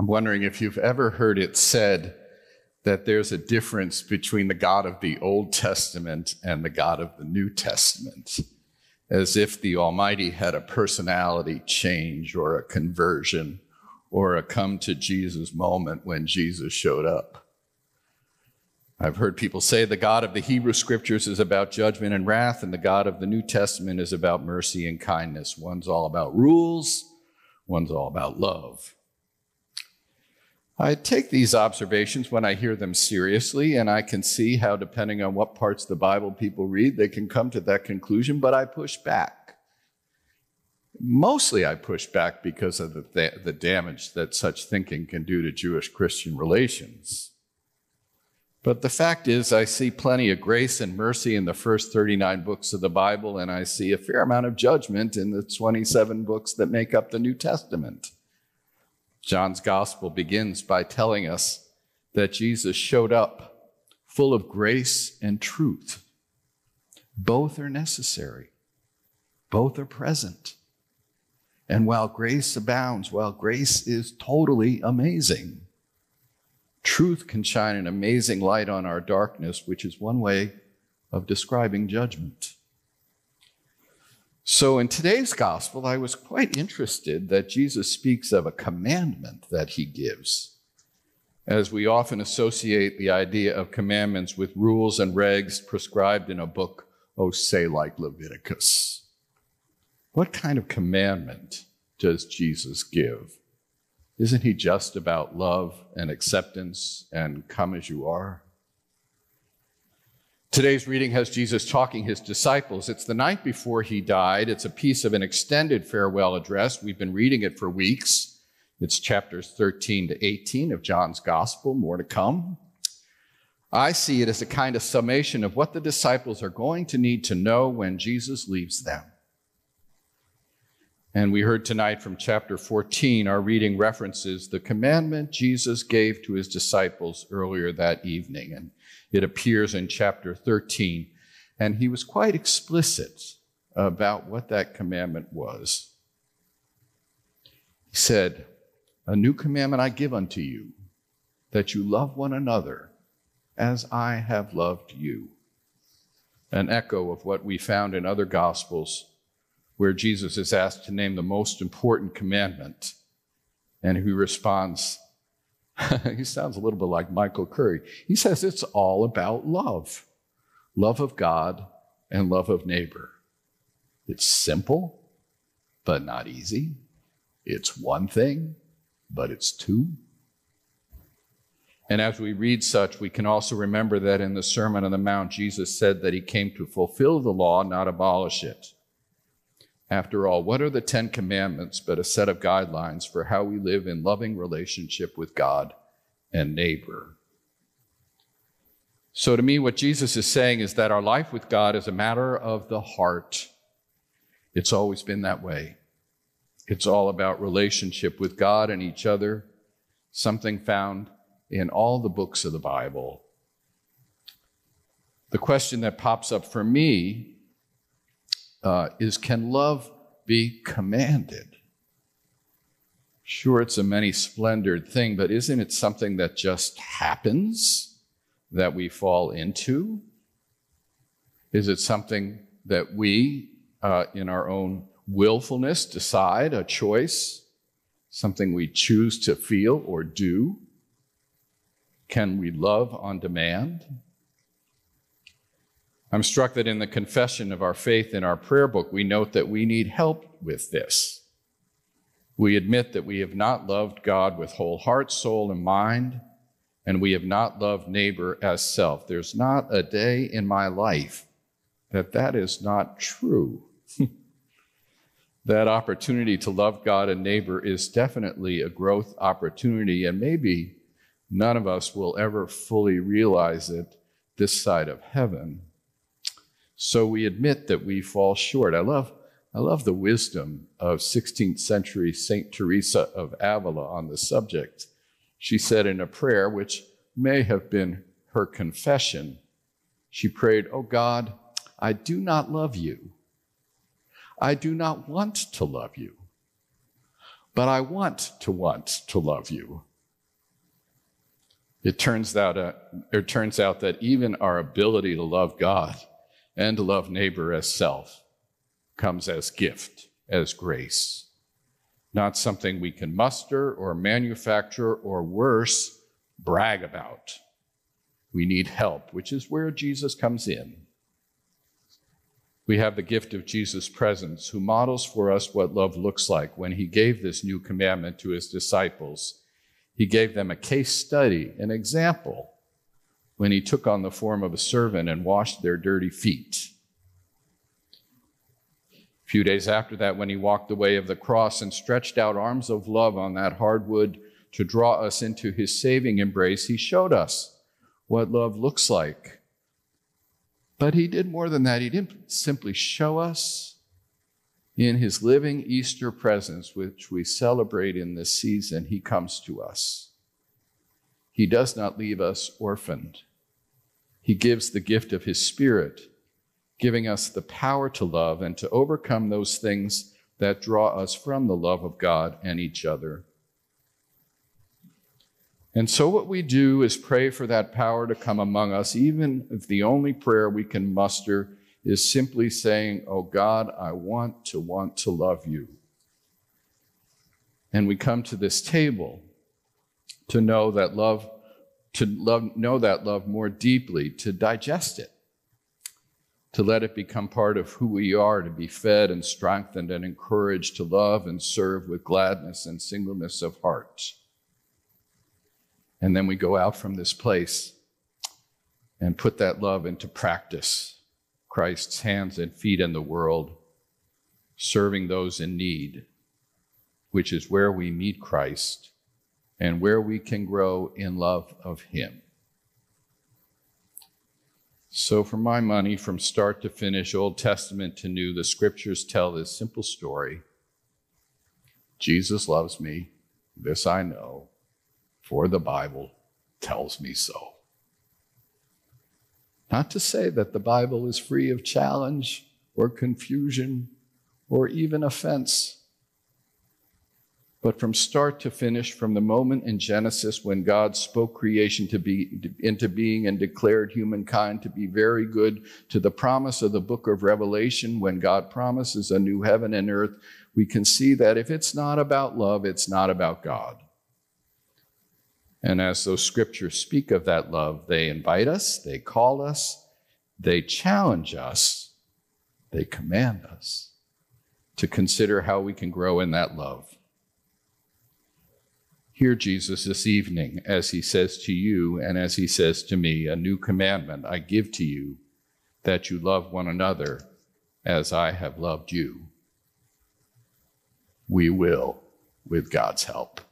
I'm wondering if you've ever heard it said that there's a difference between the God of the Old Testament and the God of the New Testament, as if the Almighty had a personality change or a conversion or a come to Jesus moment when Jesus showed up. I've heard people say the God of the Hebrew scriptures is about judgment and wrath, and the God of the New Testament is about mercy and kindness. One's all about rules, one's all about love. I take these observations when I hear them seriously, and I can see how, depending on what parts of the Bible people read, they can come to that conclusion, but I push back. Mostly, I push back because of the, th- the damage that such thinking can do to Jewish Christian relations. But the fact is, I see plenty of grace and mercy in the first 39 books of the Bible, and I see a fair amount of judgment in the 27 books that make up the New Testament. John's gospel begins by telling us that Jesus showed up full of grace and truth. Both are necessary, both are present. And while grace abounds, while grace is totally amazing, truth can shine an amazing light on our darkness, which is one way of describing judgment. So, in today's gospel, I was quite interested that Jesus speaks of a commandment that he gives. As we often associate the idea of commandments with rules and regs prescribed in a book, oh, say, like Leviticus. What kind of commandment does Jesus give? Isn't he just about love and acceptance and come as you are? Today's reading has Jesus talking his disciples. It's the night before he died. It's a piece of an extended farewell address. We've been reading it for weeks. It's chapters 13 to 18 of John's gospel, more to come. I see it as a kind of summation of what the disciples are going to need to know when Jesus leaves them. And we heard tonight from chapter 14, our reading references the commandment Jesus gave to his disciples earlier that evening. And it appears in chapter 13. And he was quite explicit about what that commandment was. He said, A new commandment I give unto you, that you love one another as I have loved you. An echo of what we found in other gospels where Jesus is asked to name the most important commandment. And he responds, he sounds a little bit like Michael Curry. He says it's all about love love of God and love of neighbor. It's simple, but not easy. It's one thing, but it's two. And as we read such, we can also remember that in the Sermon on the Mount, Jesus said that he came to fulfill the law, not abolish it. After all, what are the Ten Commandments but a set of guidelines for how we live in loving relationship with God and neighbor? So, to me, what Jesus is saying is that our life with God is a matter of the heart. It's always been that way. It's all about relationship with God and each other, something found in all the books of the Bible. The question that pops up for me uh, is can love be commanded? Sure, it's a many splendored thing, but isn't it something that just happens that we fall into? Is it something that we, uh, in our own willfulness, decide a choice, something we choose to feel or do? Can we love on demand? I'm struck that in the confession of our faith in our prayer book, we note that we need help with this. We admit that we have not loved God with whole heart, soul, and mind, and we have not loved neighbor as self. There's not a day in my life that that is not true. that opportunity to love God and neighbor is definitely a growth opportunity, and maybe none of us will ever fully realize it this side of heaven. So we admit that we fall short. I love, I love the wisdom of 16th century St. Teresa of Avila on the subject. She said in a prayer, which may have been her confession, she prayed, Oh God, I do not love you. I do not want to love you, but I want to want to love you. It turns out, uh, it turns out that even our ability to love God and love neighbor as self comes as gift, as grace, not something we can muster or manufacture or worse, brag about. We need help, which is where Jesus comes in. We have the gift of Jesus' presence, who models for us what love looks like when he gave this new commandment to his disciples. He gave them a case study, an example, when he took on the form of a servant and washed their dirty feet. A few days after that, when he walked the way of the cross and stretched out arms of love on that hardwood to draw us into his saving embrace, he showed us what love looks like. But he did more than that. He didn't simply show us in his living Easter presence, which we celebrate in this season, he comes to us. He does not leave us orphaned. He gives the gift of his Spirit, giving us the power to love and to overcome those things that draw us from the love of God and each other. And so, what we do is pray for that power to come among us, even if the only prayer we can muster is simply saying, Oh God, I want to want to love you. And we come to this table to know that love, to love, know that love more deeply, to digest it, to let it become part of who we are, to be fed and strengthened and encouraged to love and serve with gladness and singleness of heart. And then we go out from this place and put that love into practice. Christ's hands and feet in the world, serving those in need, which is where we meet Christ and where we can grow in love of Him. So, for my money, from start to finish, Old Testament to New, the scriptures tell this simple story Jesus loves me, this I know for the Bible tells me so. Not to say that the Bible is free of challenge or confusion or even offense. But from start to finish, from the moment in Genesis when God spoke creation to be, into being and declared humankind to be very good, to the promise of the book of Revelation when God promises a new heaven and earth, we can see that if it's not about love, it's not about God. And as those scriptures speak of that love, they invite us, they call us, they challenge us, they command us to consider how we can grow in that love. Hear Jesus this evening as he says to you and as he says to me, A new commandment I give to you, that you love one another as I have loved you. We will with God's help.